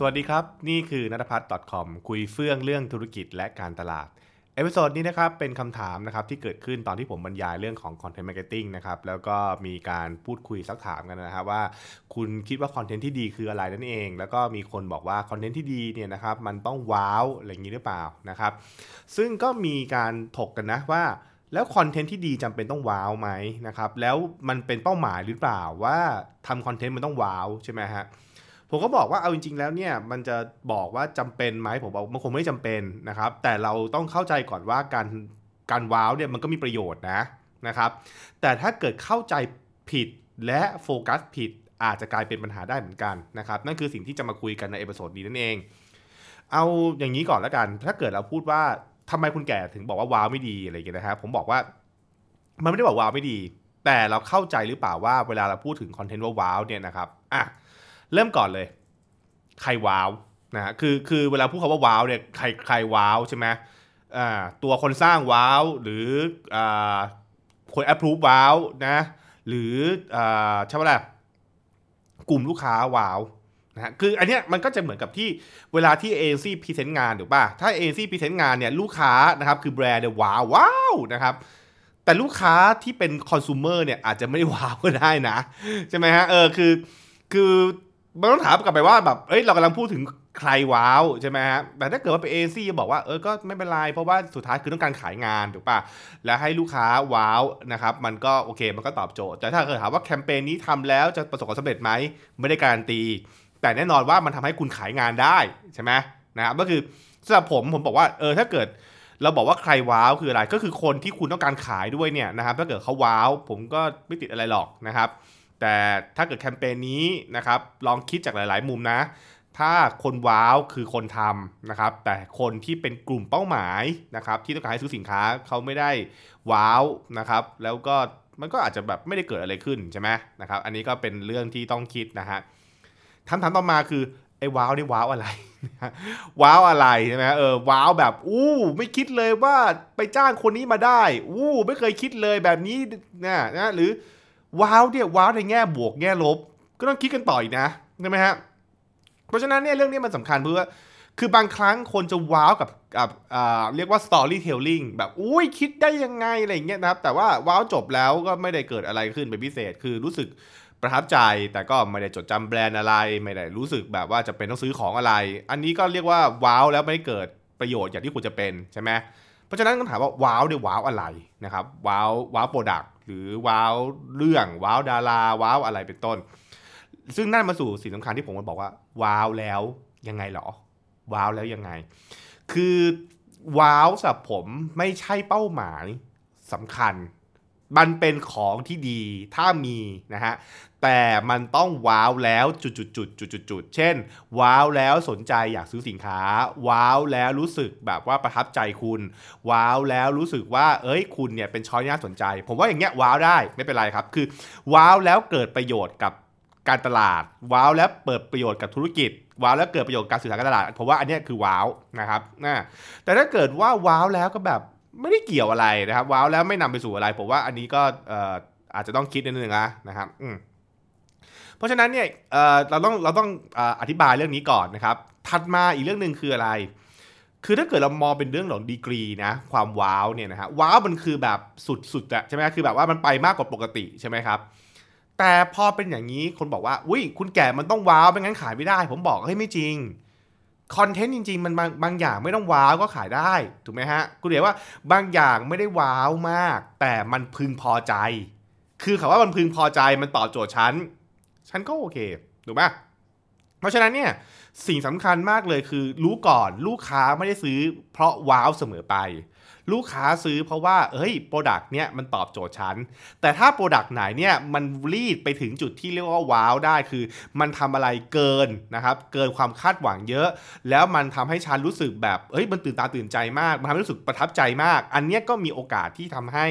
สวัสดีครับ นี่คือนัทพัฒน์ .com คุยเฟื่องเรื่องธุรกิจและการตลาด episode นี้นะครับเป็นคำถามนะครับที่เกิดขึ้นตอนที่ผมบรรยายเรื่องของ Content Marketing นะครับแล้วก็มีการพูดคุยซักถามกันนะครับว่า คุณคิดว่าคอนเทนต์ที่ดีคืออะไรนั่นเอง แล้วก็มีคนบอกว่าคอนเทนต์ที่ดีเนี่ยนะครับมันต้องว้าวอะไรอย่างนี้หรือเปล่านะครับซึ่งก็มีการถกกันนะว่าแล้วคอนเทนต์ที่ดีจำเป็นต้องว้าวไหมนะครับแล้วมันเป็นเป้าหมายหรือเปล่าว่าทำคอนเทนต์มันต้องว้าวใช่ไหมฮะ ผมก็บอกว่าเอาจริง ๆ แล้วเนี่ยมันจะบอกว่าจำเป็นไหมผมบอกมันคงไม่จำเป็นนะครับ แต่เราต้องเข้าใจก่อนว่าการการว้าวเนี่ยมันก็มีประโยชน์นะนะครับ แต่ถ้าเกิดเข้าใจผิดและโฟกัสผิดอาจจะกลายเป็นปัญหาได้เหมือนกันนะครับนั่นคือสิ่งที่จะมาคุยกันใน episode นี้นั่นเอง เอาอย่างนี้ก่อนแล้วกัน ถ้าเกิดเราพูดว่าทำไมคุณแก่ถึงบอกว่าว้าวไม่ดีอะไรอย่างเงี้ยนะครับผมบอกว่ามันไม่ได้บอกว้าวไม่ดี แต่เราเข้าใจหรือเปล่าว่าเวลาเราพูดถึงคอนเทนต์ว่าว้าวเนี่ยนะครับอะ เริ่มก่อนเลย ใครว้าวนะฮะคือคือเวลาพูดคำว่าว้าวเนี่ยใครใครว้าวใช่ไหมอ่าตัวคนสร้างว้าวหรืออ่าคน approve ว้าวนะหรืออ่าใช่ไหมล่ะกลุ่มลูกค้าว้าวนะฮะคืออันเนี้ยมันก็จะเหมือนกับที่เวลาที่ agency present งานถูกป่ะถ้า agency present งานเนี่ยลูกค้านะครับคือแบรนด์เนี่ยว้าวว้าวนะครับแต่ลูกค้าที่เป็นคอน sumer เนี่ยอาจจะไม่ได้ว้าวก็ได้นะใช่ไหมฮะเออคือคือ มันต้องถามกลับไปว่าแบบเอ้ยเรากำลังพูดถึงใครว้าวใช่ไหมฮะแต่ถ้าเกิดว่าเป็นเอซี่บอกว่าเออก็ไม่เป็นไรเพราะว่าสุดท้ายคือต้องการขายงานถูกป่ะแล้วให้ลูกค้าว้าวนะครับมันก็โอเคมันก็ตอบโจทย์แต่ถ้าเกิดถามว่าแคมเปญนี้ทำแล้วจะประสบความสำเร็จไหมไม่ได้การันตี แต่แน่นอนว่ามันทำให้คุณขายงานได้ใช่ไหมนะครับก็คือสำหรับผมผมบอกว่าเออถ้าเกิดเราบอกว่าใครว้าวคืออะไรก็คือคนที่คุณต้องการขายด้วยเนี่ยนะครับถ้าเกิดเขาว้าว ผมก็ไม่ติดอะไรหรอกนะครับ แต่ถ้าเกิดแคมเปญนี้นะครับลองคิดจากหลาย ๆ มุมนะ ถ้าคนว้าวคือคนทำนะครับ แต่คนที่เป็นกลุ่มเป้าหมายนะครับที่ต้องการให้ซื้อสินค้าเขาไม่ได้ว้าวนะครับ แล้วก็มันก็อาจจะแบบไม่ได้เกิดอะไรขึ้นใช่ไหมนะครับ อันนี้ก็เป็นเรื่องที่ต้องคิดนะฮะคำถามต่อมาคือไอ้ว้าวนี่ว้าวอะไร ว้าวอะไรใช่ไหมเออว้าวแบบอู้ไม่คิดเลยว่าไปจ้างคนนี้มาได้อู้ไม่เคยคิดเลยแบบนี้นะนะหรือ ว้าวเนี่ยว้าวในแง่บวกแง่ลบ ก็ต้องคิดกันต่ออีกนะใช่ไหมฮะเพราะฉะนั้นเนี่ยเรื่องนี้มันสำคัญเพื่อคือบางครั้งคนจะว้าวกับกับอ่าเรียกว่า storytelling แบบอุ้ยคิดได้ยังไงอะไรเงี้ยนะครับแต่ว่าว้าวจบแล้วก็ไม่ได้เกิดอะไรขึ้นเป็นพิเศษ คือรู้สึกประทับใจ แต่ก็ไม่ได้จดจำแบรนด์อะไร ไม่ได้รู้สึกแบบว่าจำเป็นต้องซื้อของอะไร อันนี้ก็เรียกว่าว้าวแล้วไม่ได้เกิดประโยชน์อย่างที่ควรจะเป็นใช่ไหมเพราะฉะนั้นต้องถามว่าว้าวเนี่ยว้าวอะไรนะครับว้าวว้าว product หรือว้าวเรื่องว้าวดาราว้าวอะไรเป็นต้น ซึ่งนั่นมาสู่สิ่งสำคัญที่ผมมาบอกว่า ว้าวแล้วยังไงหรอ ว้าวแล้วยังไง คือว้าวสำหรับผมไม่ใช่เป้าหมายสำคัญ มันเป็นของที่ดีถ้ามีนะฮะแต่มันต้องว้าวแล้วจุดจุดจุดจุดจุดจุดเช่น ว้าวแล้วสนใจอยากซื้อสินค้า ว้าวแล้วรู้สึกแบบว่าประทับใจคุณ ว้าวแล้วรู้สึกว่า เอ้ยคุณเนี่ยเป็นช้อยที่น่าสนใจ ผมว่าอย่างเงี้ยว้าวได้ไม่เป็นไรครับ คือ ว้าวแล้วเกิดประโยชน์กับการตลาด ว้าวแล้วเปิดประโยชน์กับธุรกิจ ว้าวแล้วเกิดประโยชน์การสื่อสารการตลาดผมว่าอันนี้คือว้าวนะครับนะแต่ถ้าเกิดว่าว้าวแล้วก็แบบ ไม่ได้เกี่ยวอะไรนะครับ ว้าวแล้วไม่นำไปสู่อะไรผมว่าอันนี้ก็อาจจะต้องคิดนิดนึงนะนะครับอืเพราะฉะนั้นเนี่ยเเราต้องเราต้องออธิบายเรื่องนี้ก่อนนะครับ ถัดมาอีกเรื่องหนึ่งคืออะไร คือถ้าเกิดเรามองเป็นเรื่องของดีกรีนะ ความว้าวเนี่ยนะฮะว้าวมันคือแบบสุดๆอะใช่ไหมคือแบบว่ามันไปมากกว่าปกติใช่ไหมครับแต่พอเป็นอย่างนี้คนบอกว่าอุ้ยคุณแก่มันต้องว้าวไม่งั้นขายไม่ได้ ผมบอกเฮ้ยไม่จริง คอนเทนต์จริงๆ มันบางบางอย่างไม่ต้องว้าวก็ขายได้ ถูกไหมฮะกูเรียกว่าบางอย่างไม่ได้ว้าวมาก แต่มันพึงพอใจ คือคำว่ามันพึงพอใจมันตอบโจทย์ฉัน ฉันก็โอเคถูกไหมเพราะฉะนั้นเนี่ยสิ่งสำคัญมากเลยคือรู้ก่อนลูกค้าไม่ได้ซื้อเพราะว้าวเสมอไป ลูกค้าซื้อเพราะว่าเฮ้ย product เนี่ยมันตอบโจทย์ฉัน แต่ถ้า product ไหนเนี่ยมัน reach ไปถึงจุดที่เรียกว่าว้าวได้คือ มันทำอะไรเกินนะครับเกินความคาดหวังเยอะ แล้วมันทำให้ฉันรู้สึกแบบเฮ้ยมันตื่นตาตื่นใจมาก มันทำให้รู้สึกประทับใจมาก อันเนี้ยก็มีโอกาสที่ทำให้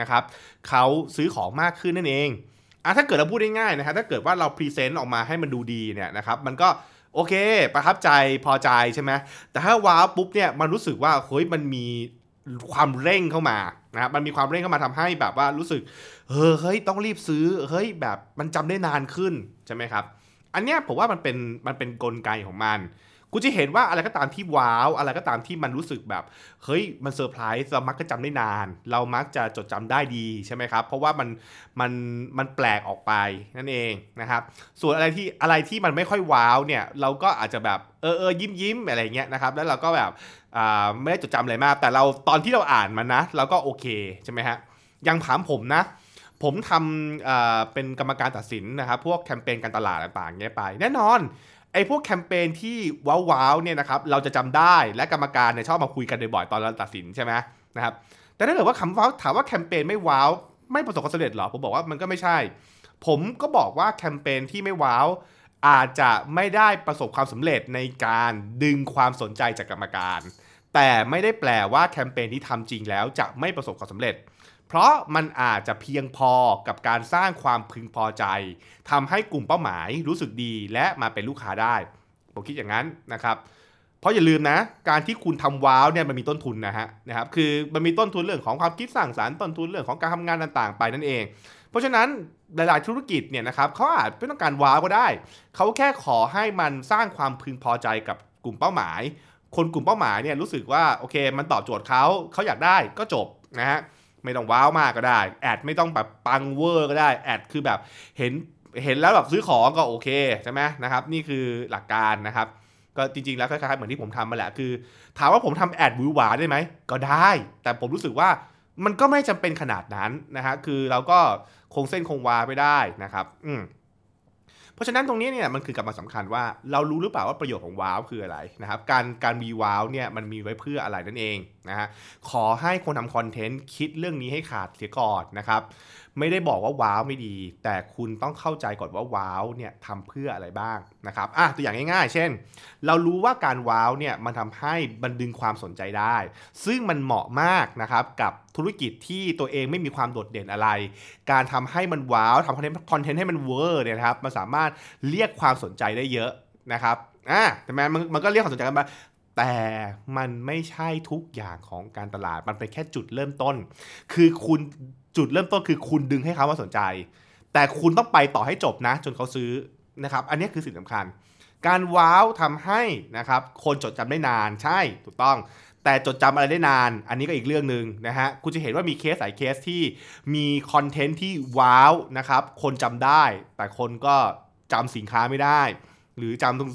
นะครับเขาซื้อของมากขึ้นนั่นเองอะถ้าเกิดเราพูดได้ง่ายนะฮะถ้าเกิดว่าเราพรีเซนต์ออกมาให้มันดูดีเนี่ยนะครับมันก็โอเค ประทับใจพอใจใช่ไหมแต่ถ้าว้าวปุ๊บเนี่ยมันรู้สึกว่าเฮ้ยมันมี ความเร่งเข้ามานะครับมันมีความเร่งเข้ามาทำให้แบบว่ารู้สึกเออเฮ้ยต้องรีบซื้อเฮ้ยแบบมันจำได้นานขึ้นใช่ไหมครับ อันเนี้ยผมว่ามันเป็นมันเป็นกลไกของมัน กูจะเห็นว่าอะไรก็ตามที่ว้าว อะไรก็ตามที่มันรู้สึกแบบเฮ้ยมันเซอร์ไพรส์เรามักจะจำได้นาน เรามักจะจดจำได้ดีใช่ไหมครับ เพราะว่ามันมันมันแปลกออกไปนั่นเองนะครับ ส่วนอะไรที่อะไรที่มันไม่ค่อยว้าวเนี่ยเราก็อาจจะแบบเออเออยิ้มยิ้มอะไรเงี้ยนะครับ แล้วเราก็แบบอ่าไม่ได้จดจำอะไรมาก แต่เราตอนที่เราอ่านมันนะเราก็โอเคใช่ไหมฮะยังถามผมนะผมทำเป็นกรรมการตัดสินนะครับ พวกแคมเปญการตลาดต่างๆเงี้ยไป แน่นอน ไอ้พวกแคมเปญที่ว้าวๆเนี่ยนะครับเราจะจำได้และกรรมการเนี่ยชอบมาคุยกันบ่อยๆตอนเราตัดสินใช่ไหมนะครับแต่ถ้าเกิดว่าคำว้าวถามว่าแคมเปญไม่ว้าวไม่ประสบความสำเร็จหรอผมบอกว่ามันก็ไม่ใช่ ผมก็บอกว่าแคมเปญที่ไม่ว้าวอาจจะไม่ได้ประสบความสำเร็จในการดึงความสนใจจากกรรมการ แต่ไม่ได้แปลว่าแคมเปญที่ทำจริงแล้วจะไม่ประสบความสำเร็จ เพราะมันอาจจะเพียงพอกับการสร้างความพึงพอใจทำให้กลุ่มเป้าหมายรู้สึกดีและมาเป็นลูกค้าได้ ผมคิดอย่างนั้นนะครับ เพราะอย่าลืมนะ การที่คุณทำว้าวเนี่ยมันมีต้นทุนนะฮะนะครับ คือมันมีต้นทุนเรื่องของความคิดสร้างสารรค์ต้นทุนเรื่องของการทำงานต่างๆ ไปนั่นเอง เพราะฉะนั้นหลาย ๆ ธุรกิจเนี่ยนะครับเขาอาจไม่ต้องการว้าวก็ได้ เขาแค่ขอให้มันสร้างความพึงพอใจกับกลุ่มเป้าหมาย คนกลุ่มเป้าหมายเนี่ยรู้สึกว่าโอเค มันตอบโจทย์เขาเขาอยากได้ก็จบนะฮะ ไม่ต้องว้าวมากก็ได้ ad ไม่ต้องแบบปังเวอร์ก็ได้ ad คือแบบเห็นเห็นแล้วแบบซื้อของก็โอเคใช่ไหมนะครับ นี่คือหลักการนะครับ ก็จริงๆแล้วคล้ายๆเหมือนที่ผมทำมาแหละคือ ถามว่าผมทำ ad หวือหวาได้ไหมก็ได้ แต่ผมรู้สึกว่ามันก็ไม่จำเป็นขนาดนั้นนะฮะคือเราก็คงเส้นคงวาไปได้นะครับ อืม เพราะฉะนั้นตรงนี้เนี่ยมันคือกลับมาสำคัญว่าเรารู้หรือเปล่าว่าประโยชน์ของว้าวคืออะไรนะครับการการมีว้าวเนี่ยมันมีไว้เพื่ออะไรนั่นเองนะฮะขอให้คนทำคอนเทนต์คิดเรื่องนี้ให้ขาดเสียก่อนนะครับไม่ได้บอกว่าว้าวไม่ดี แต่คุณต้องเข้าใจก่อนว่าว้าวเนี่ยทำเพื่ออะไรบ้างนะครับอะตัวอย่างง่ายๆ เช่น เรารู้ว่าการว้าวเนี่ยมันทำให้บันดึงความสนใจได้ ซึ่งมันเหมาะมากนะครับกับธุรกิจที่ตัวเองไม่มีความโดดเด่นอะไร การทำให้มันว้าวทำคอนเทนต์คอนเทนต์ให้มันเวอร์เนี่ยครับมันสามารถเรียกความสนใจได้เยอะนะครับอะแต่มันมันก็เรียกความสนใจกันมา แต่มันไม่ใช่ทุกอย่างของการตลาด มันเป็นแค่จุดเริ่มต้น คือคุณจุดเริ่มต้นคือคุณดึงให้เขามาสนใจ แต่คุณต้องไปต่อให้จบนะ จนเขาซื้อนะครับ อันนี้คือสิ่งสำคัญ การว้าวทำให้นะครับ คนจดจำได้นานใช่ถูกต้อง แต่จดจำอะไรได้นาน อันนี้ก็อีกเรื่องหนึ่งนะฮะ คุณจะเห็นว่ามีเคสหลายเคสที่มีคอนเทนต์ที่ว้าวนะครับ คนจำได้ แต่คนก็จำสินค้าไม่ได้ หรือจำตรง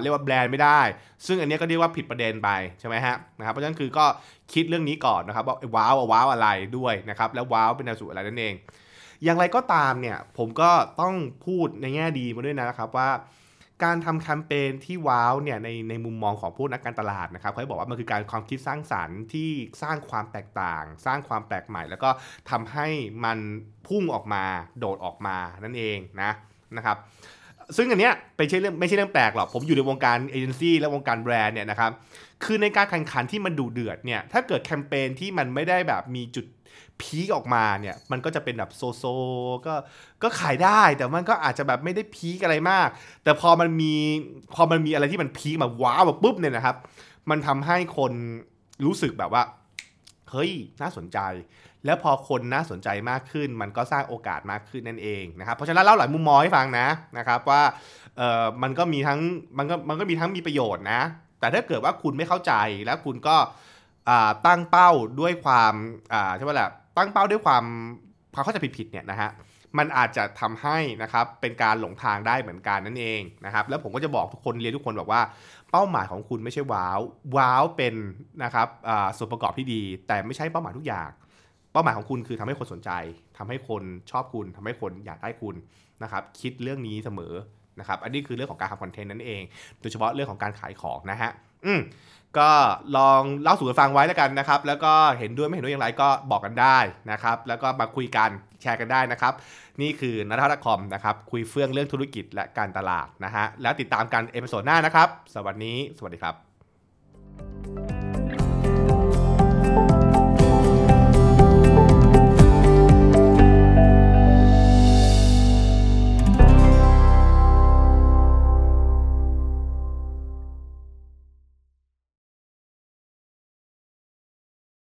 เรียกว่าแบรนด์ไม่ได้ ซึ่งอันนี้ก็เรียกว่าผิดประเด็นไปใช่ไหมฮะนะครับเพราะฉะนั้นคือก็คิดเรื่องนี้ก่อนนะครับว่าว้าวว้าวอะไรด้วยนะครับแล้วว้าวเป็นแนวสู่อะไรนั่นเอง อย่างไรก็ตามเนี่ยผมก็ต้องพูดในแง่ดีมาด้วยนะครับว่า การทำแคมเปญที่ว้าวเนี่ยในในมุมมองของผู้นักการตลาดนะครับเขาบอกว่ามันคือการความคิดสร้างสรรค์ที่สร้างความแตกต่าง สร้างความแปลกใหม่ แล้วก็ทำให้มันพุ่งออกมาโดดออกมานั่นเองนะนะครับ ซึ่งอันเนี้ยเป็นใช่เรื่องไม่ใช่เรื่องแปลกหรอก ผมอยู่ในวงการเอเจนซี่และวงการแบรนด์เนี่ยนะครับ คือในการแข่งขันที่มันดูเดือดเนี่ย ถ้าเกิดแคมเปญที่มันไม่ได้แบบมีจุด peak ออกมาเนี่ย มันก็จะเป็นแบบ so so ก็ก็ขายได้แต่มันก็อาจจะแบบไม่ได้ peak อะไรมาก แต่พอมันมีพอมันมีอะไรที่มัน peak มาว้าวแบบปุ๊บเนี่ยนะครับ มันทำให้คนรู้สึกแบบว่า เฮ้ยน่าสนใจ แล้วพอคนน่าสนใจมากขึ้น มันก็สร้างโอกาสมากขึ้นนั่นเองนะครับเพราะฉะนั้นเล่าหลายมุมมองให้ฟังนะนะครับว่าเออมันก็มีทั้งมันก็มันก็มีทั้งมีประโยชน์นะ แต่ถ้าเกิดว่าคุณไม่เข้าใจแล้วคุณก็ตั้งเป้าด้วยความใช่ไหมล่ะตั้งเป้าด้วยความ ความเข้าใจผิดๆเนี่ยนะฮะมันอาจจะทำให้นะครับเป็นการหลงทางได้เหมือนกันนั่นเองนะครับแล้วผมก็จะบอกทุกคนเรียนทุกคนบอกว่า เป้าหมายของคุณไม่ใช่ว้าวว้าวเป็นนะครับส่วนประกอบที่ดี แต่ไม่ใช่เป้าหมายทุกอย่าง เป้าหมายของคุณคือทำให้คนสนใจทำให้คนชอบคุณทำให้คนอยากได้คุณนะครับคิดเรื่องนี้เสมอนะครับอันนี้คือเรื่องของการทำคอนเทนต์นั่นเอง โดยเฉพาะเรื่องของการขายของนะฮะ อืมก็ลองเล่าสู่กันฟังไว้แล้วกันนะครับ แล้วก็เห็นด้วยไม่เห็นด้วยอย่างไรก็บอกกันได้นะครับ แล้วก็มาคุยกันแชร์กันได้นะครับ นี่คือนัทวัคอมนะครับ คุยเฟื่องเรื่องธุรกิจและการตลาดนะฮะ แล้วติดตามกัน episode หน้านะครับ สวัสดี สวัสดีครับ